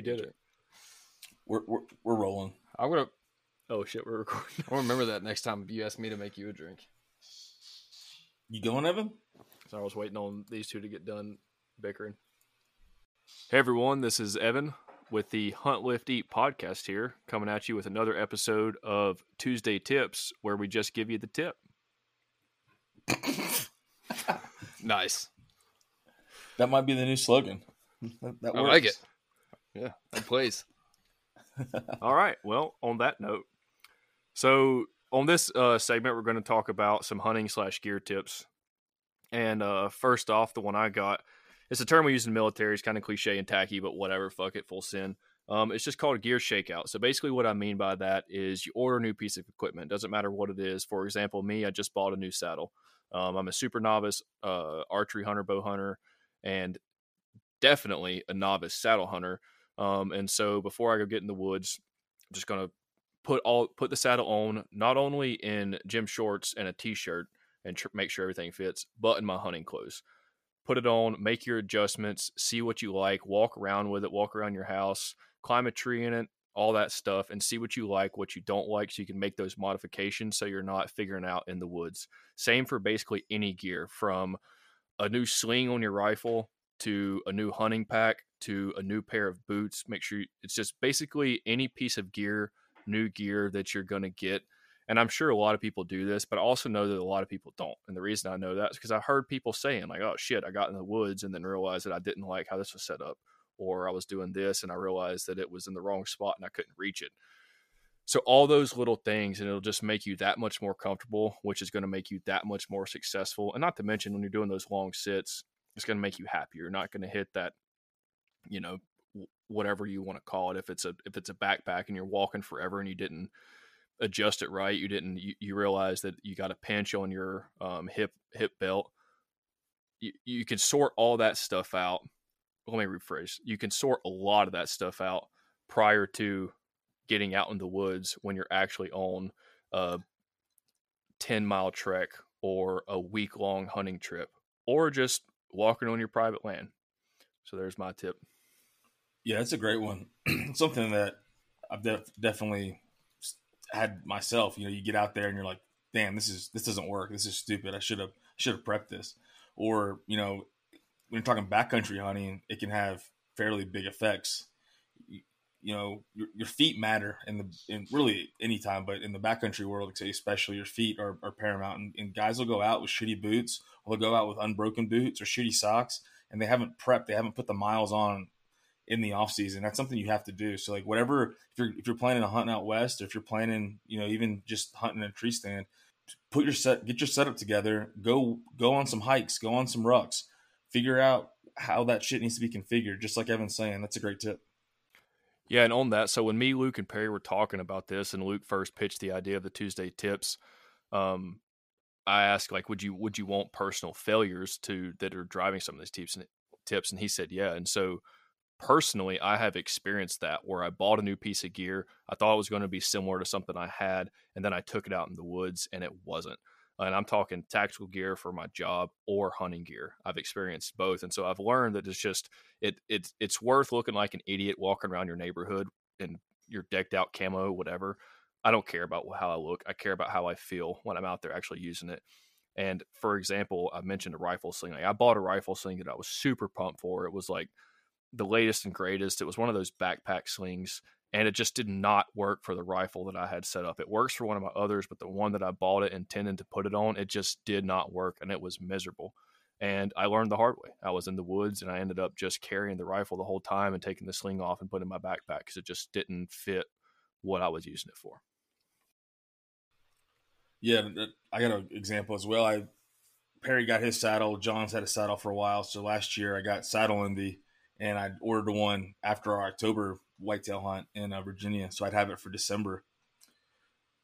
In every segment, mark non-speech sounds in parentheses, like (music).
you did it. We're we're, we're rolling. I'm gonna. Oh shit, we're recording. I'll remember that next time you ask me to make you a drink. You going, Evan? So I was waiting on these two to get done bickering. Hey everyone, this is Evan with the Hunt Lift Eat podcast here, coming at you with another episode of Tuesday Tips, where we just give you the tip. (laughs) nice. That might be the new slogan. That, that I like it. Yeah, plays. (laughs) All right. Well, on that note, so on this uh, segment, we're going to talk about some hunting slash gear tips. And uh, first off, the one I got, it's a term we use in the military. It's kind of cliche and tacky, but whatever. Fuck it, full send. Um, it's just called a gear shakeout. So basically, what I mean by that is you order a new piece of equipment. Doesn't matter what it is. For example, me, I just bought a new saddle. Um, I'm a super novice uh, archery hunter, bow hunter, and definitely a novice saddle hunter. Um, and so before I go get in the woods, I'm just gonna put all put the saddle on, not only in gym shorts and a t-shirt, and tr- make sure everything fits, but in my hunting clothes. Put it on, make your adjustments, see what you like, walk around with it, walk around your house, climb a tree in it, all that stuff, and see what you like, what you don't like, so you can make those modifications so you're not figuring out in the woods. Same for basically any gear, from a new sling on your rifle to a new hunting pack to a new pair of boots. Make sure you, it's just basically any piece of gear, new gear that you're going to get. And I'm sure a lot of people do this, but I also know that a lot of people don't. And the reason I know that is because I heard people saying, like, oh shit, I got in the woods and then realized that I didn't like how this was set up. Or I was doing this and I realized that it was in the wrong spot and I couldn't reach it. So, all those little things, and it'll just make you that much more comfortable, which is going to make you that much more successful. And not to mention, when you're doing those long sits, it's going to make you happy. You're not going to hit that, you know, whatever you want to call it. If it's a if it's a backpack and you're walking forever and you didn't adjust it right, you didn't you, you realize that you got a pinch on your um, hip hip belt. You you can sort all that stuff out. Let me rephrase. You can sort a lot of that stuff out prior to getting out in the woods when you're actually on a 10 mile trek or a week long hunting trip or just walking on your private land. So there's my tip. Yeah, that's a great one. (clears throat) Something that I've def- definitely had myself. You know, you get out there and you're like, "Damn, this is this doesn't work. This is stupid. I should have should have prepped this." Or you know, when you're talking backcountry hunting, it can have fairly big effects. You, know, your, your feet matter in the in really any time, but in the backcountry world, especially your feet are, are paramount. And, and guys will go out with shitty boots, or they'll go out with unbroken boots or shitty socks, and they haven't prepped, they haven't put the miles on in the off season. That's something you have to do. So like whatever if you're if you're planning a hunt out west, or if you're planning, you know, even just hunting a tree stand, put your set get your setup together, go go on some hikes, go on some rucks, figure out how that shit needs to be configured, just like Evan's saying. That's a great tip. Yeah, and on that, so when me, Luke, and Perry were talking about this, and Luke first pitched the idea of the Tuesday tips, um, I asked like, would you would you want personal failures to that are driving some of these tips and tips, and he said yeah, and so personally, I have experienced that where I bought a new piece of gear. I thought it was going to be similar to something I had, and then I took it out in the woods and it wasn't. And I'm talking tactical gear for my job or hunting gear. I've experienced both, and so I've learned that it's just it it's it's worth looking like an idiot walking around your neighborhood in your decked out camo, whatever. I don't care about how I look. I care about how I feel when I'm out there actually using it. And for example, I mentioned a rifle sling. Like I bought a rifle sling that I was super pumped for. It was like the latest and greatest. It was one of those backpack slings, and it just did not work for the rifle that I had set up. It works for one of my others, but the one that I bought it intending to put it on, it just did not work, and it was miserable. And I learned the hard way. I was in the woods, and I ended up just carrying the rifle the whole time and taking the sling off and putting in my backpack because it just didn't fit what I was using it for. Yeah, I got an example as well. I Perry got his saddle. John's had a saddle for a while. So last year I got saddle envy and I ordered one after our October whitetail hunt in uh, Virginia, so I'd have it for December.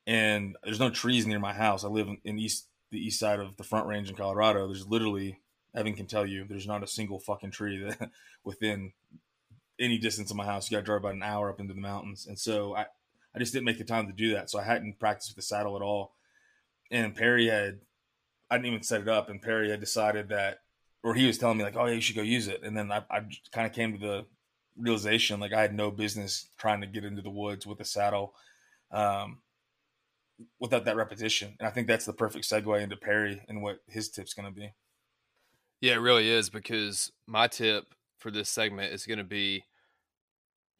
And there's no trees near my house. I live in, in east the east side of the Front Range in Colorado. There's literally Evan can tell you there's not a single fucking tree (laughs) that within any distance of my house. You got to drive about an hour up into the mountains, and so I I just didn't make the time to do that. So I hadn't practiced with the saddle at all. And Perry had I didn't even set it up, and Perry had decided that or he was telling me like, oh, yeah, you should go use it. And then I, I kind of came to the realization like I had no business trying to get into the woods with a saddle um, without that repetition. And I think that's the perfect segue into Perry and what his tip's going to be. Yeah, it really is because my tip for this segment is going to be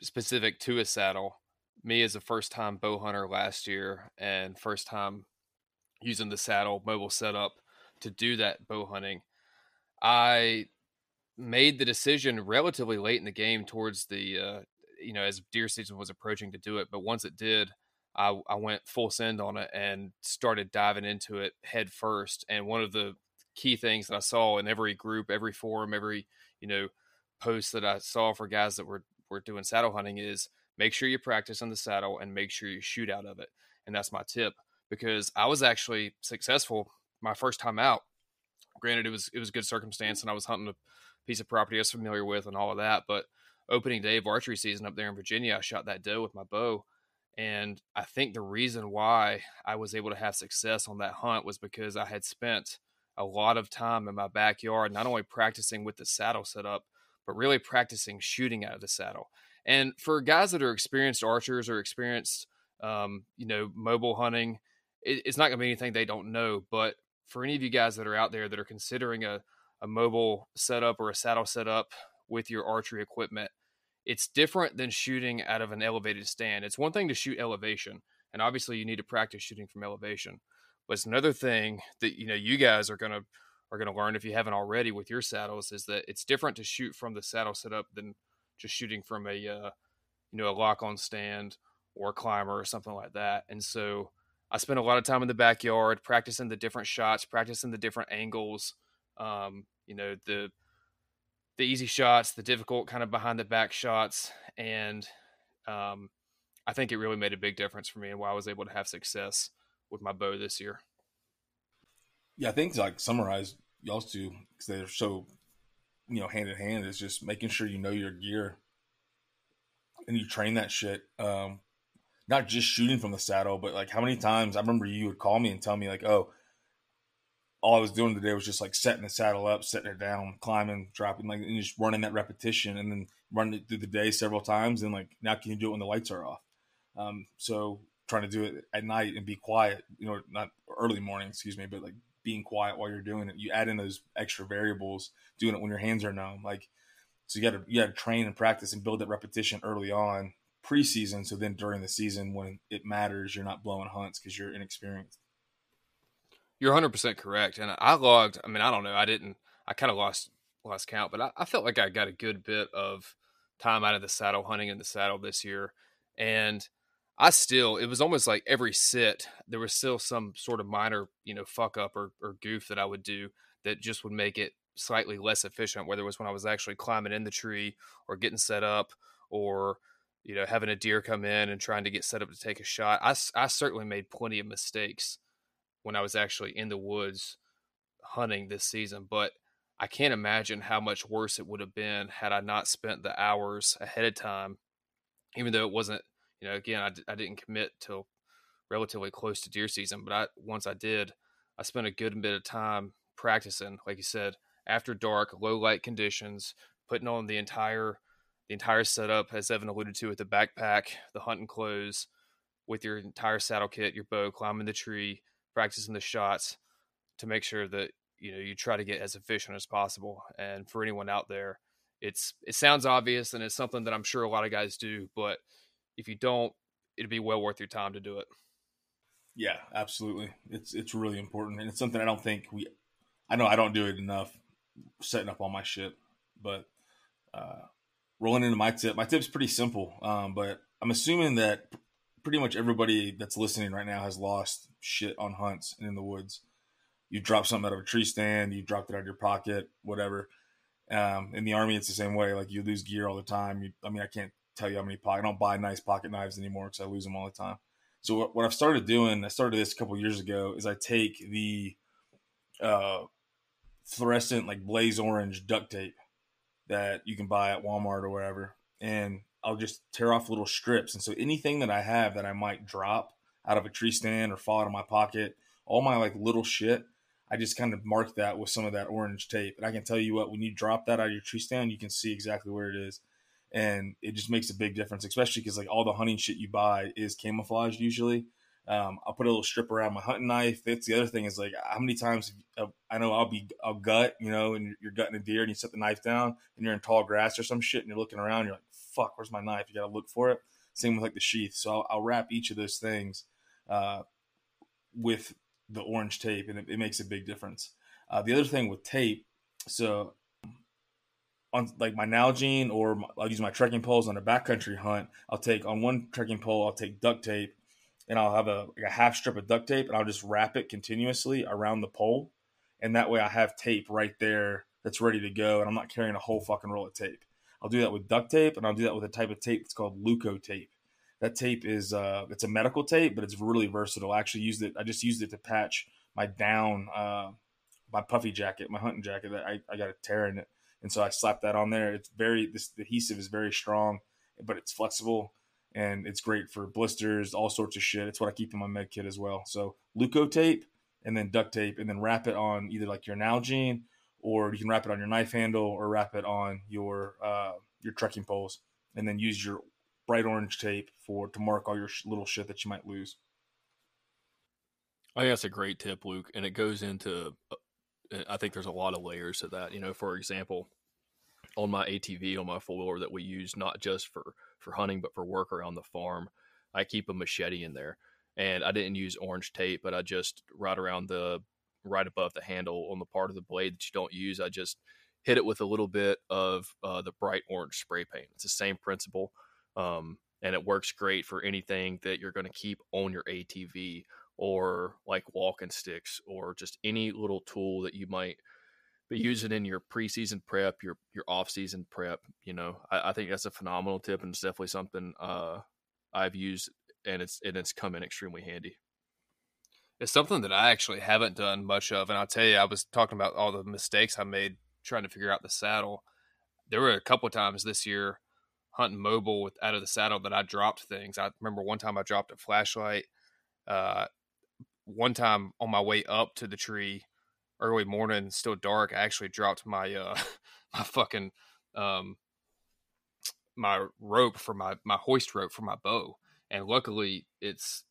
specific to a saddle. Me as a first time bow hunter last year and first time using the saddle mobile setup to do that bow hunting. I made the decision relatively late in the game towards the uh, you know as deer season was approaching to do it but once it did I, I went full send on it and started diving into it head first and one of the key things that i saw in every group every forum every you know post that i saw for guys that were were doing saddle hunting is make sure you practice on the saddle and make sure you shoot out of it and that's my tip because i was actually successful my first time out. Granted it was it was good circumstance and i was hunting a piece of property I was familiar with and all of that. But opening day of archery season up there in Virginia, I shot that doe with my bow. And I think the reason why I was able to have success on that hunt was because I had spent a lot of time in my backyard, not only practicing with the saddle setup, but really practicing shooting out of the saddle. And for guys that are experienced archers or experienced, um, you know, mobile hunting, it, it's not going to be anything they don't know. But for any of you guys that are out there that are considering a, a mobile setup or a saddle setup with your archery equipment, it's different than shooting out of an elevated stand. It's one thing to shoot elevation, and obviously you need to practice shooting from elevation. But it's another thing that you know you guys are gonna are gonna learn if you haven't already with your saddles is that it's different to shoot from the saddle setup than just shooting from a uh, you know a lock on stand or a climber or something like that. And so I spent a lot of time in the backyard practicing the different shots, practicing the different angles, um, you know the the easy shots, the difficult kind of behind the back shots, and um, I think it really made a big difference for me and why I was able to have success with my bow this year. Yeah, I think to like summarize y'all two because they're so you know hand in hand is just making sure you know your gear and you train that shit. Um, not just shooting from the saddle, but like how many times I remember you would call me and tell me like, oh, all I was doing today was just like setting the saddle up, setting it down, climbing, dropping, like, and just running that repetition and then running it through the day several times. And like, now can you do it when the lights are off? Um, so trying to do it at night and be quiet, you know, not early morning, excuse me, but like being quiet while you're doing it. You add in those extra variables, doing it when your hands are numb. Like, so you got to, you got to train and practice and build that repetition early on preseason. So then during the season, when it matters, you're not blowing hunts because you're inexperienced. You're 100 percent correct, and I logged. I mean, I don't know. I didn't. I kind of lost lost count, but I, I, felt like I got a good bit of time out of the saddle hunting in the saddle this year, and I still. It was almost like every sit there was still some sort of minor, you know, fuck up or, or goof that I would do that just would make it slightly less efficient. Whether it was when I was actually climbing in the tree or getting set up or you know having a deer come in and trying to get set up to take a shot. I, I certainly made plenty of mistakes when I was actually in the woods hunting this season. But I can't imagine how much worse it would have been had I not spent the hours ahead of time, even though it wasn't, you know, again, I, I didn't commit till relatively close to deer season. But I, once I did, I spent a good bit of time practicing, like you said, after dark, low light conditions, putting on the entire the entire setup, as Evan alluded to, with the backpack, the hunting clothes, with your entire saddle kit, your bow, climbing the tree, practicing the shots to make sure that you know you try to get as efficient as possible. And for anyone out there, it's it sounds obvious and it's something that I'm sure a lot of guys do, but if you don't, it'd be well worth your time to do it. Yeah, absolutely. It's it's really important, and it's something I don't think we. I know I don't do it enough, setting up all my shit, but uh, rolling into my tip. My tip's pretty simple, um, but I'm assuming that pretty much everybody that's listening right now has lost shit on hunts and in the woods. You drop something out of a tree stand, you dropped it out of your pocket, whatever. Um, in the army, it's the same way. Like you lose gear all the time. You, I mean, I can't tell you how many pocket. I don't buy nice pocket knives anymore because I lose them all the time. So what, what I've started doing, I started this a couple years ago, is I take the uh, fluorescent like blaze orange duct tape that you can buy at Walmart or wherever, and I'll just tear off little strips. And so anything that I have that I might drop out of a tree stand or fall out of my pocket, all my like little shit, I just kind of mark that with some of that orange tape. And I can tell you what, when you drop that out of your tree stand, you can see exactly where it is. and it just makes a big difference, especially because like all the hunting shit you buy is camouflaged usually. Um, I'll put a little strip around my hunting knife. That's the other thing is like how many times uh, I know I'll be I'll gut, you know, and you're gutting a deer and you set the knife down and you're in tall grass or some shit and you're looking around, you're like, fuck, where's my knife? You got to look for it. Same with like the sheath. So I'll, I'll wrap each of those things uh, with the orange tape, and it, it makes a big difference. Uh, the other thing with tape, so on like my Nalgene or my, I'll use my trekking poles on a backcountry hunt. I'll take on one trekking pole, I'll take duct tape, and I'll have a, like a half strip of duct tape, and I'll just wrap it continuously around the pole, and that way I have tape right there that's ready to go, and I'm not carrying a whole fucking roll of tape. I'll do that with duct tape, and I'll do that with a type of tape that's called Leukotape. That tape is uh, it's a medical tape, but it's really versatile. I actually used it. I just used it to patch my down, uh, my puffy jacket, my hunting jacket. I, I got a tear in it, and so I slapped that on there. It's very this adhesive is very strong, but it's flexible and it's great for blisters, all sorts of shit. It's what I keep in my med kit as well. So Leukotape and then duct tape, and then wrap it on either like your Nalgene or you can wrap it on your knife handle or wrap it on your uh, your trekking poles, and then use your bright orange tape for to mark all your sh- little shit that you might lose. I think that's a great tip, Luke, and it goes into. Uh, I think there's a lot of layers to that. You know, for example, on my ATV on my four wheeler that we use not just for for hunting but for work around the farm, I keep a machete in there, and I didn't use orange tape, but I just right around the right above the handle on the part of the blade that you don't use, I just hit it with a little bit of uh, the bright orange spray paint. It's the same principle. Um, and it works great for anything that you're going to keep on your ATV or like walking sticks or just any little tool that you might be using in your preseason prep, your your off season prep. You know, I, I, think that's a phenomenal tip and it's definitely something uh, I've used and it's and it's come in extremely handy. It's something that I actually haven't done much of, and I'll tell you, I was talking about all the mistakes I made trying to figure out the saddle. There were a couple times this year hunting mobile with out of the saddle that I dropped things. I remember one time I dropped a flashlight. Uh, one time on my way up to the tree, early morning, still dark, I actually dropped my uh, (laughs) my fucking um, my rope for my my hoist rope for my bow, and luckily it's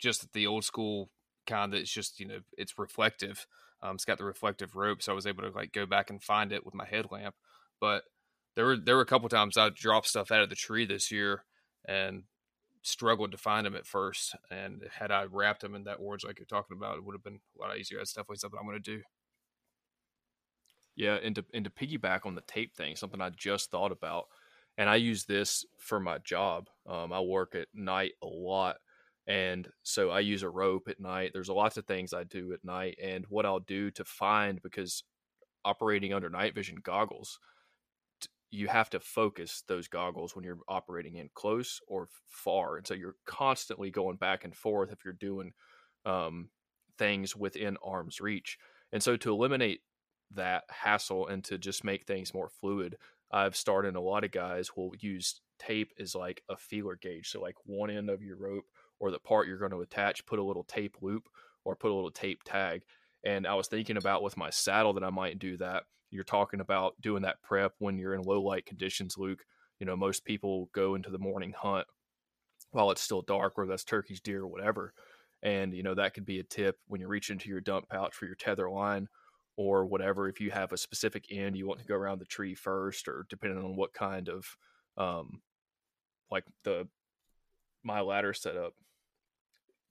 just the old school kind that's just you know it's reflective. Um, it's got the reflective rope, so I was able to like go back and find it with my headlamp. But there were there were a couple times I dropped stuff out of the tree this year and struggled to find them at first. And had I wrapped them in that orange like you're talking about, it would have been a lot easier. That's definitely something I'm going to do. Yeah, and to and to piggyback on the tape thing, something I just thought about, and I use this for my job. Um, I work at night a lot, and so I use a rope at night. There's a lots of things I do at night, and what I'll do to find because operating under night vision goggles, you have to focus those goggles when you're operating in close or far, and so you're constantly going back and forth if you're doing um, things within arm's reach. And so to eliminate that hassle and to just make things more fluid, I've started a lot of guys will use tape as like a feeler gauge. So like one end of your rope or the part you're going to attach, put a little tape loop or put a little tape tag. And I was thinking about with my saddle that I might do that you're talking about doing that prep when you're in low light conditions, Luke. You know, most people go into the morning hunt while it's still dark, whether that's turkeys, deer, or whatever. And, you know, that could be a tip when you reach into your dump pouch for your tether line or whatever. If you have a specific end you want to go around the tree first, or depending on what kind of, um, like the my ladder setup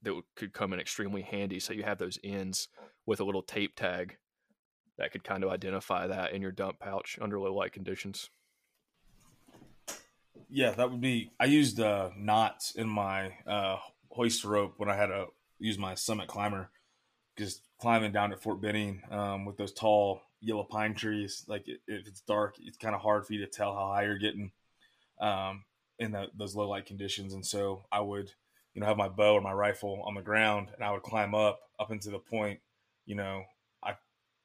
that could come in extremely handy. So you have those ends with a little tape tag that could kind of identify that in your dump pouch under low light conditions. Yeah, that would be. I used uh, knots in my uh, hoist rope when I had to use my summit climber, just climbing down at Fort Benning um, with those tall yellow pine trees. Like if it's dark, it's kind of hard for you to tell how high you're getting um, in the, those low light conditions. And so I would, you know, have my bow or my rifle on the ground, and I would climb up up into the point, you know, I,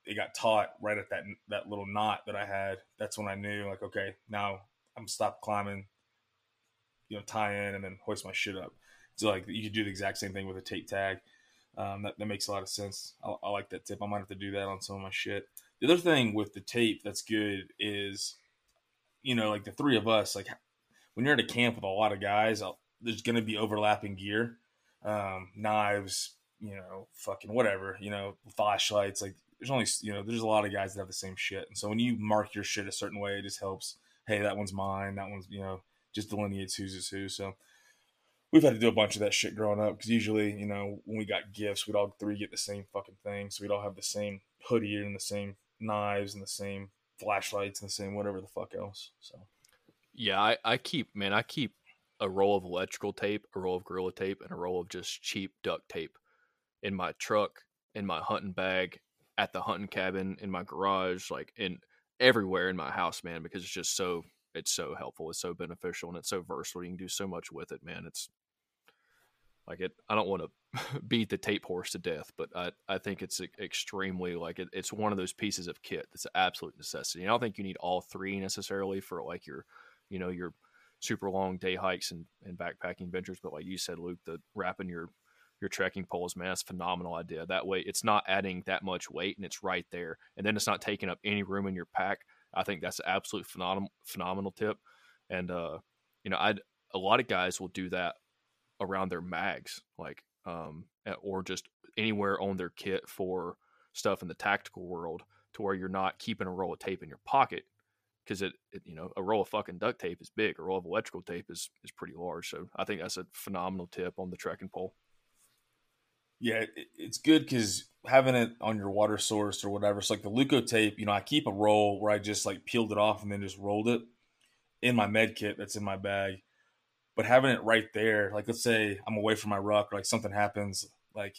it got taut right at that that little knot that I had. That's when I knew like, okay, now I'm stop climbing, you know, tie in and then hoist my shit up. So like you could do the exact same thing with a tape tag. Um, that, that makes a lot of sense. I, I like that tip. I might have to do that on some of my shit. The other thing with the tape that's good is you know, like the three of us, like when you're at a camp with a lot of guys, there's going to be overlapping gear, um, knives, you know, fucking whatever, you know, flashlights. Like there's only, you know, there's a lot of guys that have the same shit. And so when you mark your shit a certain way, it just helps. Hey, that one's mine. That one's, you know, just delineates who's is who. So we've had to do a bunch of that shit growing up because usually, you know, when we got gifts, we'd all three get the same fucking thing. So we'd all have the same hoodie and the same knives and the same flashlights and the same whatever the fuck else. So yeah, I, I keep man, I keep a roll of electrical tape, a roll of gorilla tape, and a roll of just cheap duct tape in my truck, in my hunting bag, at the hunting cabin, in my garage, like in everywhere in my house, man, because it's just so it's so helpful, it's so beneficial, and it's so versatile. You can do so much with it, man. It's like it. I don't want to (laughs) beat the tape horse to death, but I I think it's extremely like it, it's one of those pieces of kit that's an absolute necessity. I don't think you need all three necessarily for like your, you know, your super long day hikes and, and backpacking ventures. But like you said, Luke, the wrapping your your trekking poles, man, that's phenomenal idea. That way, it's not adding that much weight, and it's right there, and then it's not taking up any room in your pack. I think that's an absolute phenomenal phenomenal tip. And uh, you know, I a lot of guys will do that around their mags, like um, or just anywhere on their kit for stuff in the tactical world, to where you're not keeping a roll of tape in your pocket because it, it, you know a roll of fucking duct tape is big a roll of electrical tape is is pretty large so i think that's a phenomenal tip on the trekking pole yeah it, it's good because having it on your water source or whatever it's like the Leukotape you know i keep a roll where i just like peeled it off and then just rolled it in my med kit that's in my bag but having it right there like let's say i'm away from my ruck or like something happens like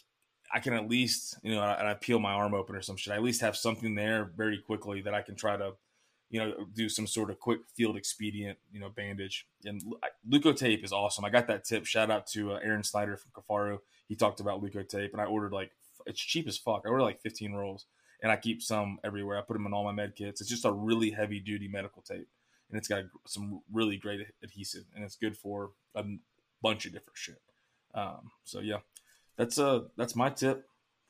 I can at least, you know, and I peel my arm open or some shit. I at least have something there very quickly that I can try to you know, do some sort of quick field expedient, you know, bandage. And Leukotape is awesome. I got that tip. Shout out to uh, Aaron Snyder from Kifaru. He talked about Leukotape, and I ordered like it's cheap as fuck. I ordered like 15 rolls, and I keep some everywhere. I put them in all my med kits. It's just a really heavy duty medical tape, and it's got some really great adhesive, and it's good for a bunch of different shit. Um, so yeah, that's uh that's my tip.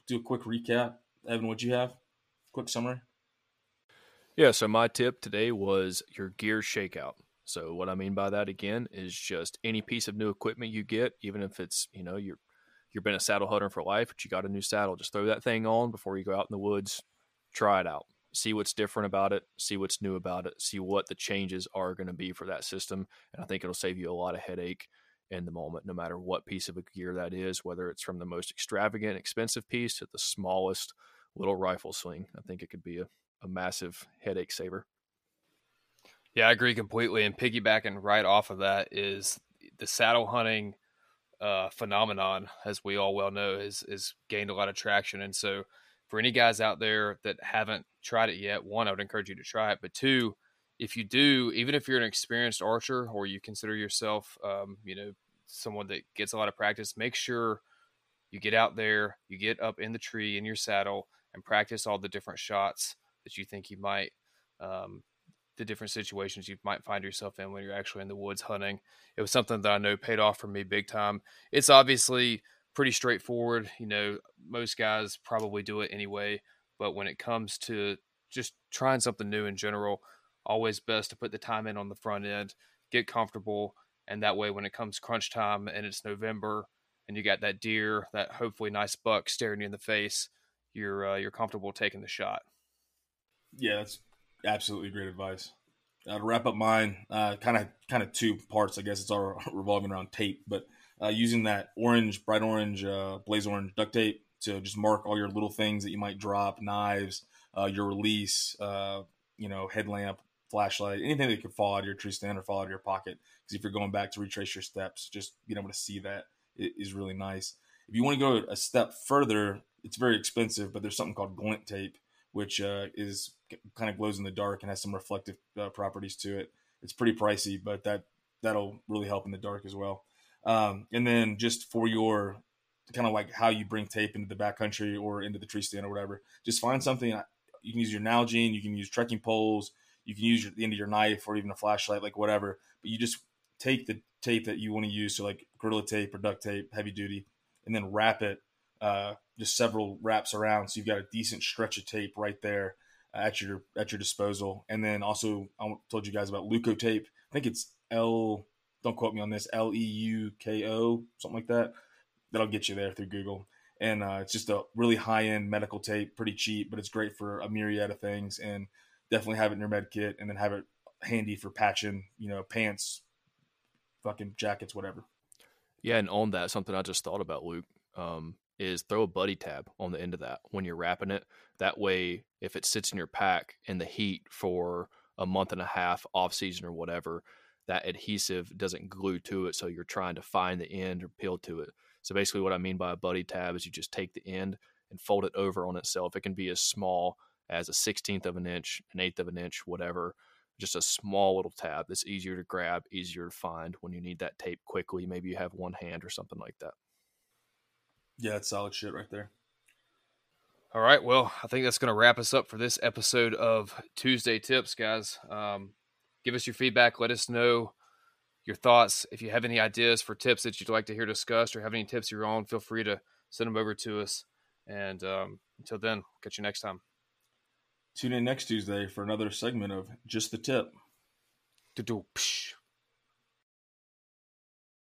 Do a quick recap. Evan, what'd you have? Quick summary. Yeah, so my tip today was your gear shakeout. So what I mean by that again is just any piece of new equipment you get, even if it's, you know, you're you've been a saddle hunter for life, but you got a new saddle, just throw that thing on before you go out in the woods, try it out. See what's different about it, see what's new about it, see what the changes are going to be for that system, and I think it'll save you a lot of headache in the moment no matter what piece of gear that is, whether it's from the most extravagant expensive piece to the smallest little rifle sling. I think it could be a a massive headache saver. Yeah, I agree completely. And piggybacking right off of that is the saddle hunting uh, phenomenon, as we all well know, has is gained a lot of traction. And so, for any guys out there that haven't tried it yet, one, I would encourage you to try it. But two, if you do, even if you're an experienced archer or you consider yourself, um, you know, someone that gets a lot of practice, make sure you get out there, you get up in the tree in your saddle, and practice all the different shots that you think you might um, the different situations you might find yourself in when you're actually in the woods hunting. It was something that I know paid off for me big time. It's obviously pretty straightforward. You know, most guys probably do it anyway, but when it comes to just trying something new in general, always best to put the time in on the front end, get comfortable, and that way when it comes crunch time and it's November and you got that deer, that hopefully nice buck staring you in the face, you're uh, you're comfortable taking the shot. Yeah, that's absolutely great advice. Uh, to wrap up mine, kind of kind of two parts. I guess it's all (laughs) revolving around tape, but uh, using that orange, bright orange, uh, blaze orange duct tape to just mark all your little things that you might drop, knives, uh, your release, uh, you know, headlamp, flashlight, anything that could fall out of your tree stand or fall out of your pocket. Because if you're going back to retrace your steps, just being able to see that is really nice. If you want to go a step further, it's very expensive, but there's something called glint tape, which uh, is kind of glows in the dark and has some reflective uh, properties to it. It's pretty pricey, but that that'll really help in the dark as well. Um, and then just for your kind of like how you bring tape into the backcountry or into the tree stand or whatever, just find something. Uh, you can use your Nalgene, you can use trekking poles, you can use your, the end of your knife or even a flashlight, like whatever. But you just take the tape that you want to use, so like gorilla tape or duct tape, heavy duty, and then wrap it uh, just several wraps around. So you've got a decent stretch of tape right there at your at your disposal. And then also I told you guys about Leukotape. I think it's L. Don't quote me on this. L E U K O something like that. That'll get you there through Google. And uh, it's just a really high end medical tape, pretty cheap, but it's great for a myriad of things. And definitely have it in your med kit, and then have it handy for patching, you know, pants, fucking jackets, whatever. Yeah, and on that, something I just thought about, Luke, um, is throw a buddy tab on the end of that when you're wrapping it. That way, if it sits in your pack in the heat for a month and a half, off season or whatever, that adhesive doesn't glue to it. So you're trying to find the end or peel to it. So basically, what I mean by a buddy tab is you just take the end and fold it over on itself. It can be as small as a sixteenth of an inch, an eighth of an inch, whatever. Just a small little tab that's easier to grab, easier to find when you need that tape quickly. Maybe you have one hand or something like that. Yeah, it's solid shit right there. All right. Well, I think that's going to wrap us up for this episode of Tuesday Tips, guys. Um, give us your feedback. Let us know your thoughts. If you have any ideas for tips that you'd like to hear discussed or have any tips you're on, feel free to send them over to us. And um, until then, catch you next time. Tune in next Tuesday for another segment of Just the Tip.